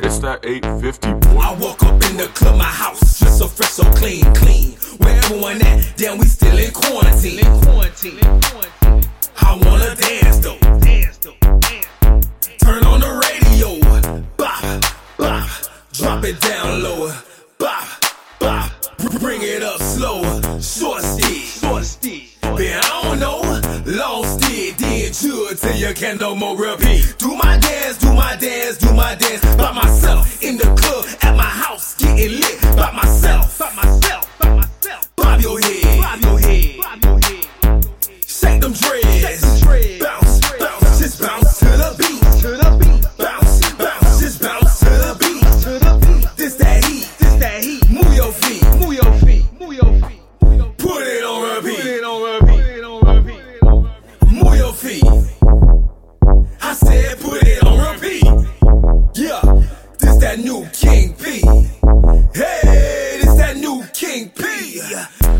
that 850, boy. I woke up in the club, my house just so fresh, so clean, clean. Where everyone at? Damn, we still in quarantine. In quarantine. I wanna dance though. Dance though. Turn on the radio. Bop, bop. Drop it down lower. Bop, bop. Bring it up slower. Short steed. Short steed. Man, I don't know. Long steed. Chill till you can no more repeat. Do my dance, do my dance, do my dance by myself. In the club, at my King P.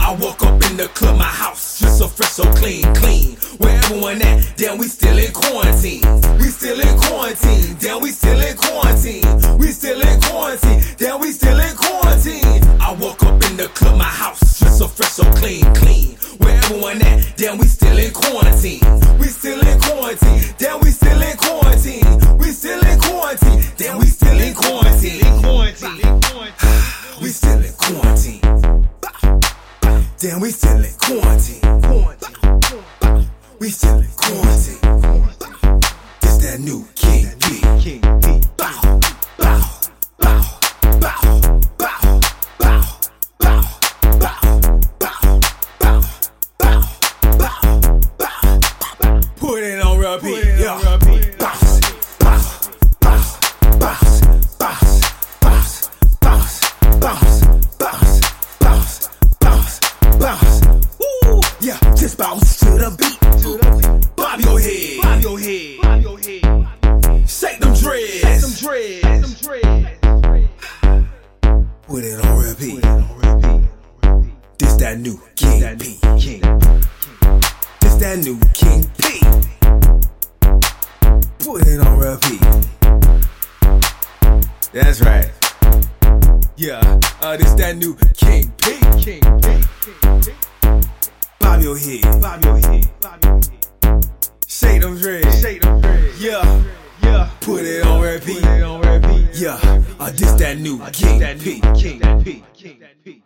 I woke up in the club, my house just so fresh, so clean, clean. Where everyone at? Damn, we still in quarantine. We still in quarantine. Damn, we still in quarantine. We still in quarantine. Damn, we still in quarantine. I woke up in the club, my house just so fresh, so clean, clean. Where everyone at? Damn, we still in quarantine. We still in quarantine. Damn, we still in quarantine. we still in quarantine. Damn, we still in quarantine. We still in quarantine. This that new King P. Bow, bow, bow, bow. Put it on repeat, yeah. Yeah, just bounce to the beat. Bob your head. Bob your head. Bob your head. Shake them dreads. Shake them dreads. Put it on repeat. This that new King that P. This that new King P. Put it on repeat. That's right. Yeah, uh, this that new King P. King P. Bob your head. Bob your head. Bob your head. Shake them dreads. Shake them dreads. Yeah. Yeah. Put it on repeat. Put it on repeat. Yeah. Uh, this that new King P. King P. King P.